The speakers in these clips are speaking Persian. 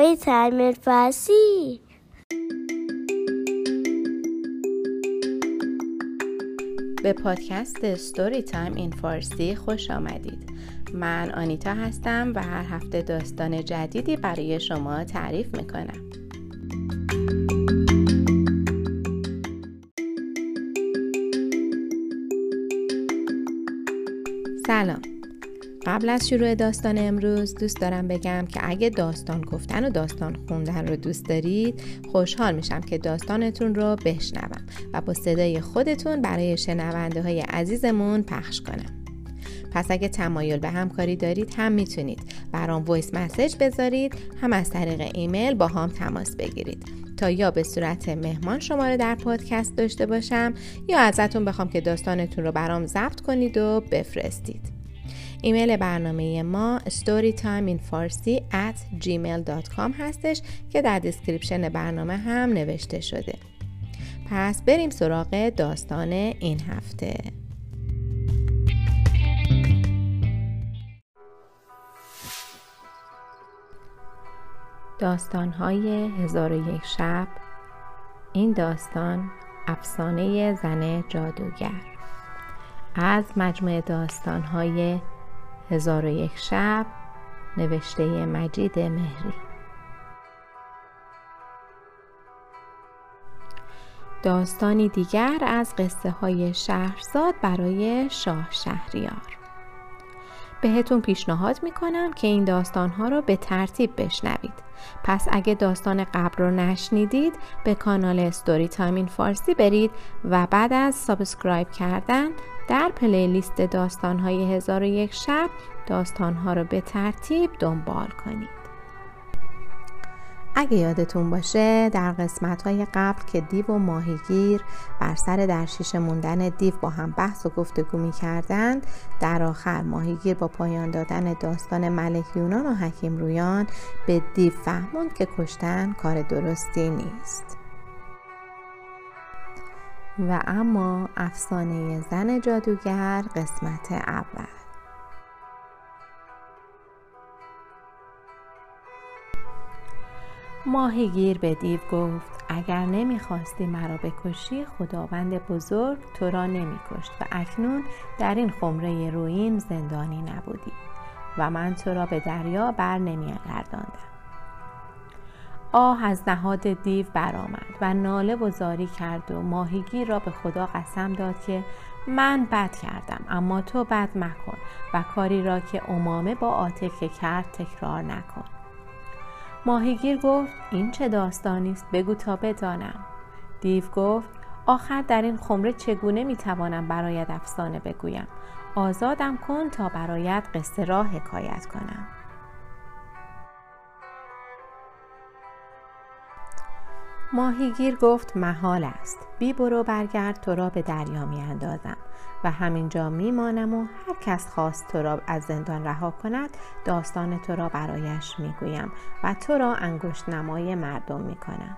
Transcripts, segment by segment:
Story Time Farsi به پادکست Story Time in Farsi خوش آمدید. من آنیتا هستم و هر هفته داستان جدیدی برای شما تعریف می‌کنم. سلام. قبل از شروع داستان امروز دوست دارم بگم که اگه داستان گفتن و داستان خوندن رو دوست دارید خوشحال میشم که داستانتون رو بشنوم و با صدای خودتون برای شنونده های عزیزمون پخش کنم. پس اگه تمایل به همکاری دارید هم می‌تونید برام voice message بذارید هم از طریق ایمیل باهام تماس بگیرید. تا یا به صورت مهمان شما رو در پادکست داشته باشم یا ازتون بخوام که داستانتون رو برام ضبط کنید و بفرستید. ایمیل برنامه ما storytimeinfarsi at gmail.com هستش که در description برنامه هم نوشته شده. پس بریم سراغ داستان این هفته. داستانهای هزار و یک شب. این داستان افسانه زن جادوگر. از مجموعه داستانهای هزار و یک شب نوشته مجید مهری. داستانی دیگر از قصه های شهرزاد برای شاه شهریار. بهتون پیشنهاد می‌کنم که این داستانها رو به ترتیب بشنوید. پس اگه داستان قبل رو نشنیدید به کانال استوری تایم این فارسی برید و بعد از subscribe کردن در playlist داستانهای هزار و یک شب داستانها رو به ترتیب دنبال کنید. اگه یادتون باشه در قسمت های قبل که دیو و ماهیگیر بر سر در شیشه موندن دیو با هم بحث و گفتگو می کردن در آخر ماهیگیر با پایان دادن داستان ملک یونان و حکیم رویان به دیو فهموند که کشتن کار درستی نیست. و اما افسانه زن جادوگر قسمت اول. ماهیگیر به دیو گفت اگر نمی‌خواستی مرا بکشی خداوند بزرگ تو را نمیکشت و اکنون در این خمره روین زندانی نبودی و من تو را به دریا بر نمیگرداندم. آه از نهاد دیو برآمد و ناله و زاری کرد و ماهیگیر را به خدا قسم داد که من بد کردم اما تو بد مکن و کاری را که امامه با آتکه کرد تکرار نکن. ماهیگیر گفت این چه داستانی است؟ بگو تا بدانم. دیو گفت آخر در این خمره چگونه می‌توانم برایت افسانه بگویم؟ آزادم کن تا برایت قصه را حکایت کنم. ماهیگیر گفت محال است. بی برو برگرد تو را به دریا می اندازم و همینجا میمانم و هر کس خواست تو را از زندان رها کند داستان تو را برایش می‌گویم و تو را انگشت نمای مردم می‌کنم.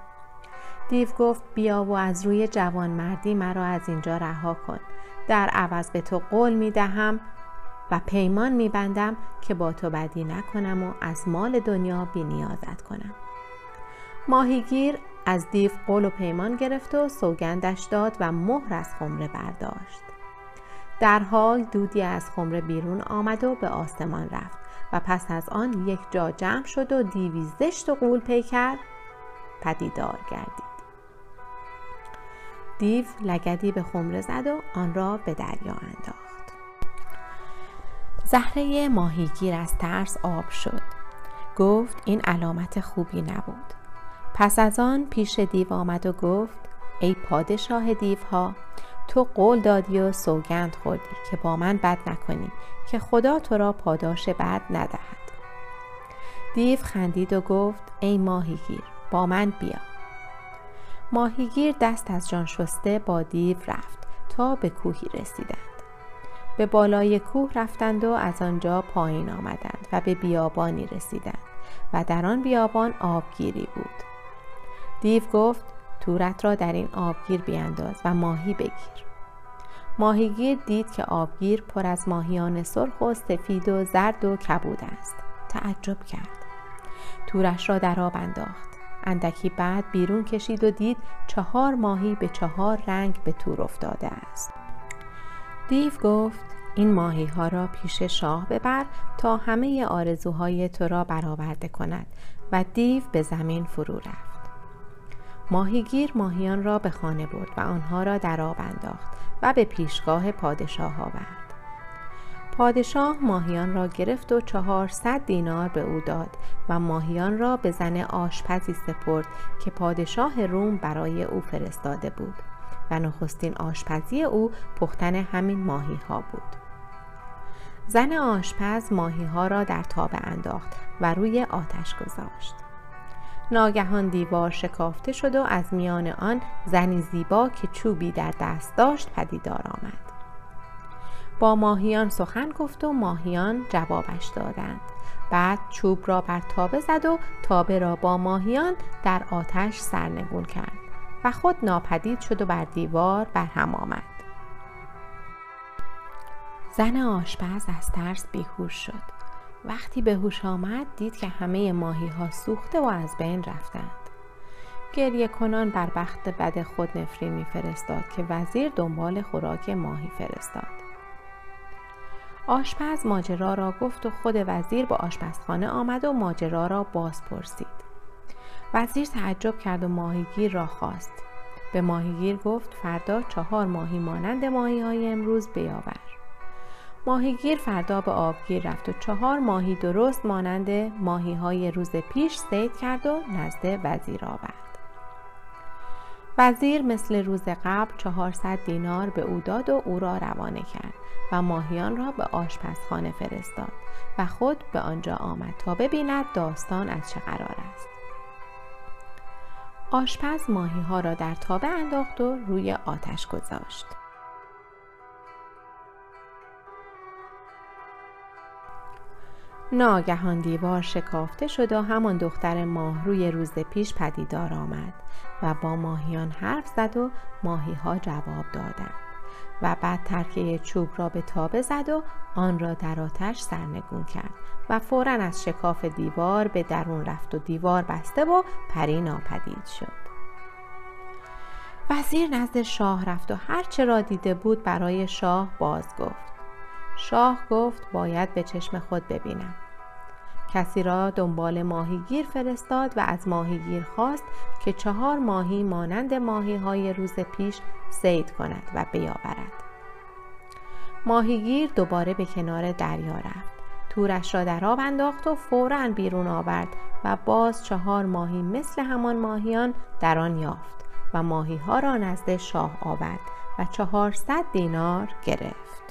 دیو گفت بیا و از روی جوان مردی مرا از اینجا رها کن. در عوض به تو قول می دهم و پیمان می بندم که با تو بدی نکنم و از مال دنیا بی نیازت کنم. ماهیگیر از دیو قول و پیمان گرفت و سوگندش داد و مهر از خمره برداشت. در حال دودی از خمره بیرون آمد و به آسمان رفت و پس از آن یک جا جمع شد و دیوی زشت و قول پیکر پدیدار گردید. دیو لگدی به خمره زد و آن را به دریا انداخت. زهره ماهیگیر از ترس آب شد. گفت این علامت خوبی نبود. پس از آن پیش دیو آمد و گفت ای پادشاه دیوها تو قول دادی و سوگند خوردی که با من بد نکنی که خدا تو را پاداش بد ندهد. دیو خندید و گفت ای ماهیگیر با من بیا. ماهیگیر دست از جان شسته با دیو رفت تا به کوهی رسیدند. به بالای کوه رفتند و از آنجا پایین آمدند و به بیابانی رسیدند و در آن بیابان آبگیری بود. دیو گفت تورت را در این آبگیر بیانداز و ماهی بگیر. ماهیگیر دید که آبگیر پر از ماهیان سرخ و سفید و زرد و کبود است. تعجب کرد. تورش را در آب انداخت. اندکی بعد بیرون کشید و دید چهار ماهی به چهار رنگ به تور افتاده است. دیو گفت این ماهی ها را پیش شاه ببر تا همه آرزوهای تو را برآورده کند. و دیو به زمین فرو رفت. ماهیگیر ماهیان را به خانه برد و آنها را در آب انداخت و به پیشگاه پادشاه آورد. پادشاه ماهیان را گرفت و چهارصد دینار به او داد و ماهیان را به زن آشپزی سپرد که پادشاه روم برای او فرستاده بود و نخستین آشپزی او پختن همین ماهی ها بود. زن آشپز ماهی ها را در تابه انداخت و روی آتش گذاشت. ناگهان دیوار شکافته شد و از میان آن زنی زیبا که چوبی در دست داشت پدیدار آمد. با ماهیان سخن گفت و ماهیان جوابش دادند. بعد چوب را بر تابه زد و تابه را با ماهیان در آتش سرنگون کرد و خود ناپدید شد و بر دیوار بر هم آمد. زن آشپز از ترس بیهوش شد. وقتی به هوش آمد دید که همه ماهی ها سوخته و از بین رفتند. گریه کنان بر بخت بد خود نفرین میفرستاد که وزیر دنبال خوراک ماهی فرستاد. آشپز ماجرا را گفت و خود وزیر به آشپزخانه آمد و ماجرا را باز پرسید. وزیر تعجب کرد و ماهیگیر را خواست. به ماهیگیر گفت فردا چهار ماهی مانند ماهی های امروز بیاور. ماهیگیر فردا به آبگیر رفت و چهار ماهی درست مانند ماهی های روز پیش سید کرد و نزد وزیر آورد. وزیر مثل روز قبل چهارصد دینار به او داد و او را روانه کرد و ماهیان را به آشپزخانه فرستاد و خود به آنجا آمد تا ببیند داستان از چه قرار است. آشپز ماهی ها را در تابه انداخت و روی آتش گذاشت. ناگهان دیوار شکافته شد و همان دختر ماه روی روز پیش پدیدار آمد و با ماهیان حرف زد و ماهی ها جواب دادند و بعد ترکه چوب را به تابه زد و آن را در آتش سرنگون کرد و فورا از شکاف دیوار به درون رفت و دیوار بسته و پری ناپدید شد. وزیر نزد شاه رفت و هرچه را دیده بود برای شاه باز گفت. شاه گفت باید به چشم خود ببینم کسی را دنبال ماهیگیر فرستاد و از ماهیگیر خواست که چهار ماهی مانند ماهی های روز پیش سید کند و بیاورد. ماهیگیر دوباره به کنار دریا رفت. تورش را در آب انداخت و فورا بیرون آورد و باز چهار ماهی مثل همان ماهیان در آن یافت و ماهی ها را نزد شاه آورد و چهارصد دینار گرفت.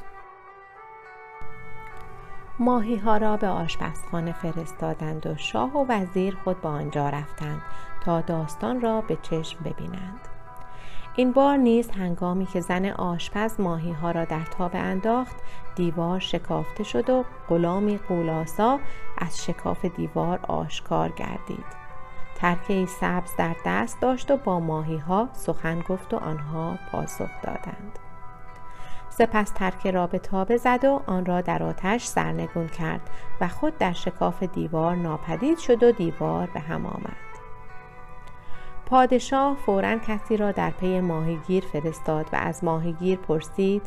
ماهی ها را به آشپزخانه فرستادند و شاه و وزیر خود به آنجا رفتند تا داستان را به چشم ببینند. این بار نیز هنگامی که زن آشپز ماهی ها را در تاب انداخت دیوار شکافته شد و غلامی قولاسا از شکاف دیوار آشکار گردید. ترکه سبز در دست داشت و با ماهی ها سخن گفت و آنها پاسخ دادند. سپس ترک را به تابه زد و آن را در آتش سرنگون کرد و خود در شکاف دیوار ناپدید شد و دیوار به هم آمد پادشاه فورا کسی را در پی ماهیگیر فرستاد و از ماهیگیر پرسید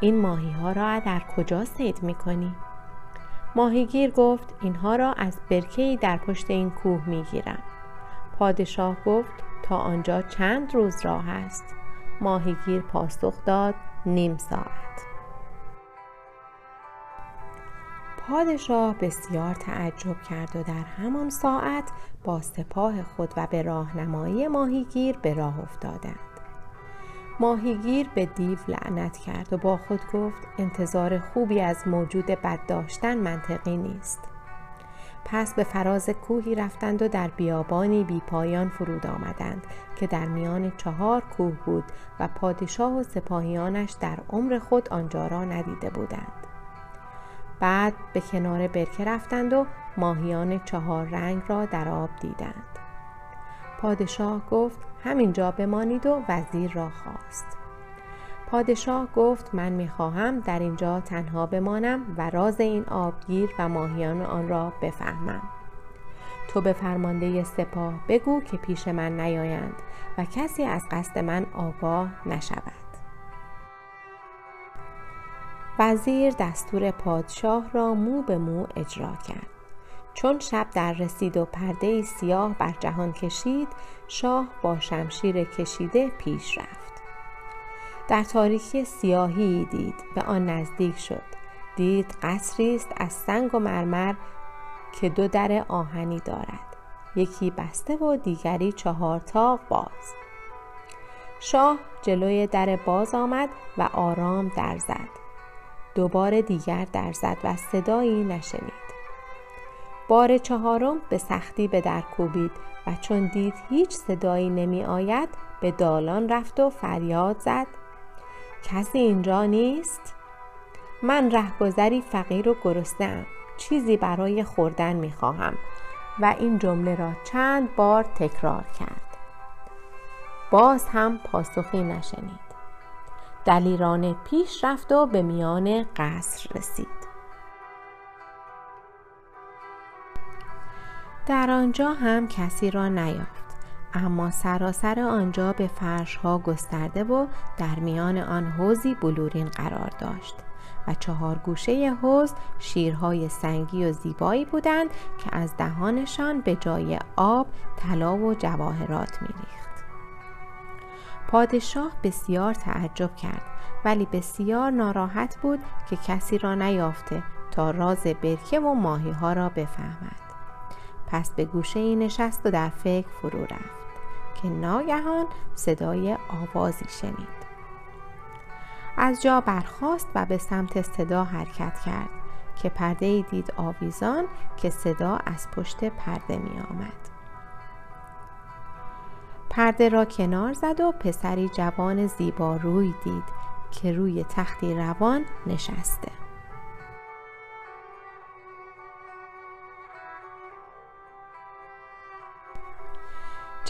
این ماهی ها را در کجا سید می کنی؟ ماهیگیر گفت اینها را از برکهی در پشت این کوه می گیرم. پادشاه گفت تا آنجا چند روز راه است ماهیگیر پاسخ داد نیم ساعت. پادشاه بسیار تعجب کرد و در همان ساعت با سپاه خود و به راهنمایی ماهیگیر به راه افتادند. ماهیگیر به دیو لعنت کرد و با خود گفت انتظار خوبی از موجود بد داشتن منطقی نیست. پس به فراز کوهی رفتند و در بیابانی بی پایان فرود آمدند که در میان چهار کوه بود و پادشاه و سپاهیانش در عمر خود آنجا را ندیده بودند. بعد به کنار برکه رفتند و ماهیان چهار رنگ را در آب دیدند. پادشاه گفت همینجا بمانید و وزیر را خواست. پادشاه گفت من می‌خواهم در اینجا تنها بمانم و راز این آبگیر و ماهیان آن را بفهمم. تو به فرمانده سپاه بگو که پیش من نیایند و کسی از قصد من آگاه نشود. وزیر دستور پادشاه را مو به مو اجرا کرد. چون شب در رسید و پرده سیاه بر جهان کشید شاه با شمشیر کشیده پیش رفت. در تاریکی سیاهی دید به آن نزدیک شد. دید قصری است از سنگ و مرمر که دو در آهنی دارد. یکی بسته و دیگری چهار تاق باز. شاه جلوی در باز آمد و آرام در زد. دوبار دیگر در زد و صدایی نشنید. بار چهارم به سختی به در کوبید و چون دید هیچ صدایی نمی آید به دالان رفت و فریاد زد. کسی اینجا نیست؟ من رهگذری فقیر و گرسنهام. چیزی برای خوردن می خواهم و این جمله را چند بار تکرار کرد. باز هم پاسخی نشنید. دلیرانه پیش رفت و به میان قصر رسید. در آنجا هم کسی را نیافت. اما سراسر آنجا به فرشها گسترده و در میان آن حوزی بلورین قرار داشت و چهار گوشه حوز شیرهای سنگی و زیبایی بودند که از دهانشان به جای آب طلا و جواهرات میریخت. پادشاه بسیار تعجب کرد ولی بسیار ناراحت بود که کسی را نیافته تا راز برکه و ماهی ها را بفهمد. پس به گوشه ای نشست و در فکر فرو رفت که ناگهان صدای آوازی شنید از جا برخاست و به سمت صدا حرکت کرد که پرده ای دید آویزان که صدا از پشت پرده می آمد. پرده را کنار زد و پسری جوان زیبا روی دید که روی تختی روان نشسته.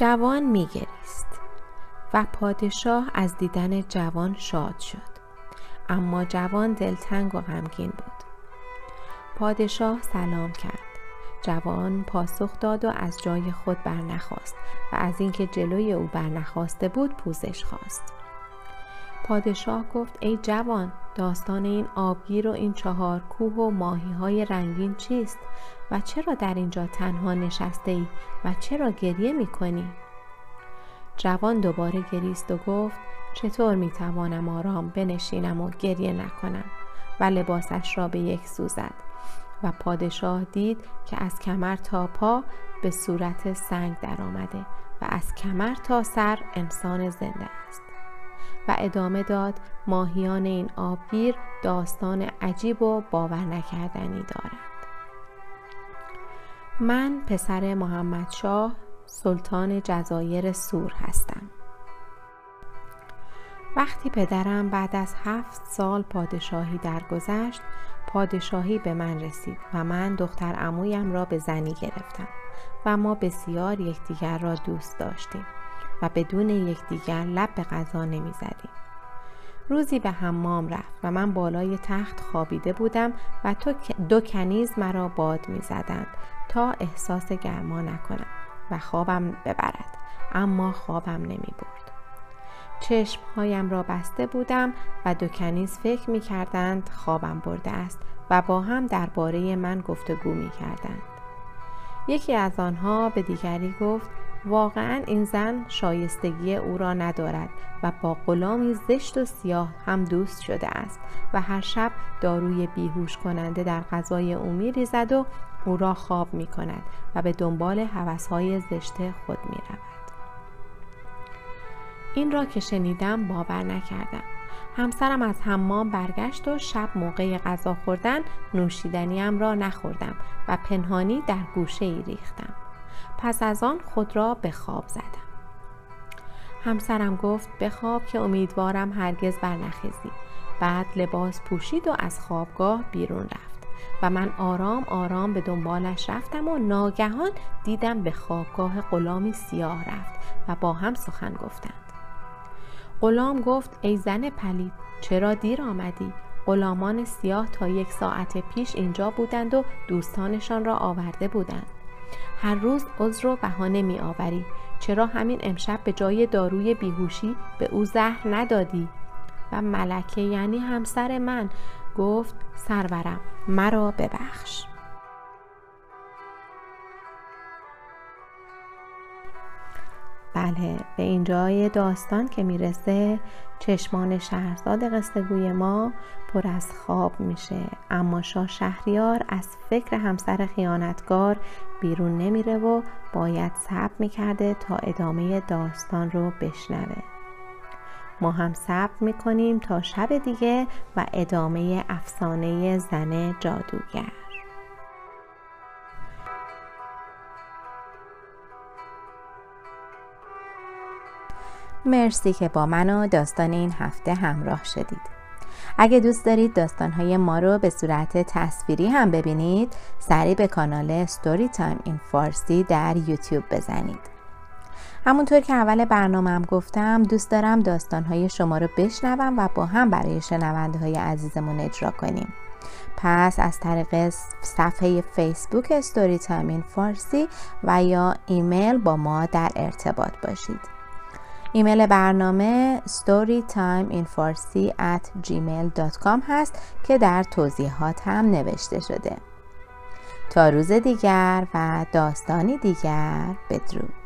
جوان میگریست و پادشاه از دیدن جوان شاد شد. اما جوان دلتنگ و غمگین بود. پادشاه سلام کرد. جوان پاسخ داد و از جای خود برنخواست و از اینکه جلوی او برنخواسته بود پوزش خواست. پادشاه گفت ای جوان داستان این آبگیر و این چهار کوه و ماهی های رنگین چیست؟ و چرا در اینجا تنها نشسته ای و چرا گریه می کنی؟ جوان دوباره گریست و گفت چطور می توانم آرام بنشینم و گریه نکنم و لباسش را به یک سو زد و پادشاه دید که از کمر تا پا به صورت سنگ درآمده و از کمر تا سر انسان زنده است و ادامه داد ماهیان این آبگیر داستان عجیب و باور نکردنی دارند من پسر محمد شاه سلطان جزایر سور هستم وقتی پدرم بعد از هفت سال پادشاهی درگذشت پادشاهی به من رسید و من دختر امویم را به زنی گرفتم و ما بسیار یکدیگر را دوست داشتیم و بدون یکدیگر لب به غذا نمی زدیم. روزی به حمام رفت و من بالای تخت خوابیده بودم و دو کنیز مرا باد می زدند تا احساس گرما نکنم و خوابم ببرد اما خوابم نمی برد. چشمهایم را بسته بودم و دو کنیز فکر می کردند خوابم برده است و با هم درباره من گفتگو می کردند. یکی از آنها به دیگری گفت واقعا این زن شایستگی او را ندارد و با غلامی زشت و سیاه هم دوست شده است و هر شب داروی بیهوش کننده در غذای او می ریزد و او را خواب می کند و به دنبال حوثهای زشت خود می رود. این را که شنیدم باور نکردم همسرم از حمام برگشت و شب موقع غذا خوردن نوشیدنیم را نخوردم و پنهانی در گوشه ای ریختم پس از آن خود را به خواب زدم. همسرم گفت بخواب که امیدوارم هرگز برنخیزی. بعد لباس پوشید و از خوابگاه بیرون رفت و من آرام آرام به دنبالش رفتم و ناگهان دیدم به خوابگاه غلامی سیاه رفت و با هم سخن گفتند. غلام گفت ای زن پلید چرا دیر آمدی؟ غلامان سیاه تا یک ساعت پیش اینجا بودند و دوستانشان را آورده بودند. هر روز عذر و بهانه می آوری چرا همین امشب به جای داروی بیهوشی به او زهر ندادی؟ و ملکه یعنی همسر من گفت سرورم مرا ببخش. بله به اینجای داستان که می‌رسه. چشمان شهرزاد قصه گوی ما پر از خواب میشه. اما شاه شهریار از فکر همسر خیانتگار بیرون نمیره و باید صبر می‌کرده تا ادامه داستان رو بشنوه. ما هم صبر می‌کنیم تا شب دیگه و ادامه افسانه زن جادوگر. مرسی که با من و داستان این هفته همراه شدید. اگه دوست دارید داستانهای ما رو به صورت تصویری هم ببینید سری به کانال Story Time in Farsi در یوتیوب بزنید. همونطور که اول برنامهم گفتم دوست دارم داستانهای شما رو بشنوم و با هم برای شنونده های عزیزمون اجرا کنیم. پس از طریق صفحه فیسبوک Story Time in Farsi و یا ایمیل با ما در ارتباط باشید. ایمیل برنامه storytimeinfarsi at gmail.com هست که در توضیحات هم نوشته شده. تا روز دیگر و داستانی دیگر بدرود.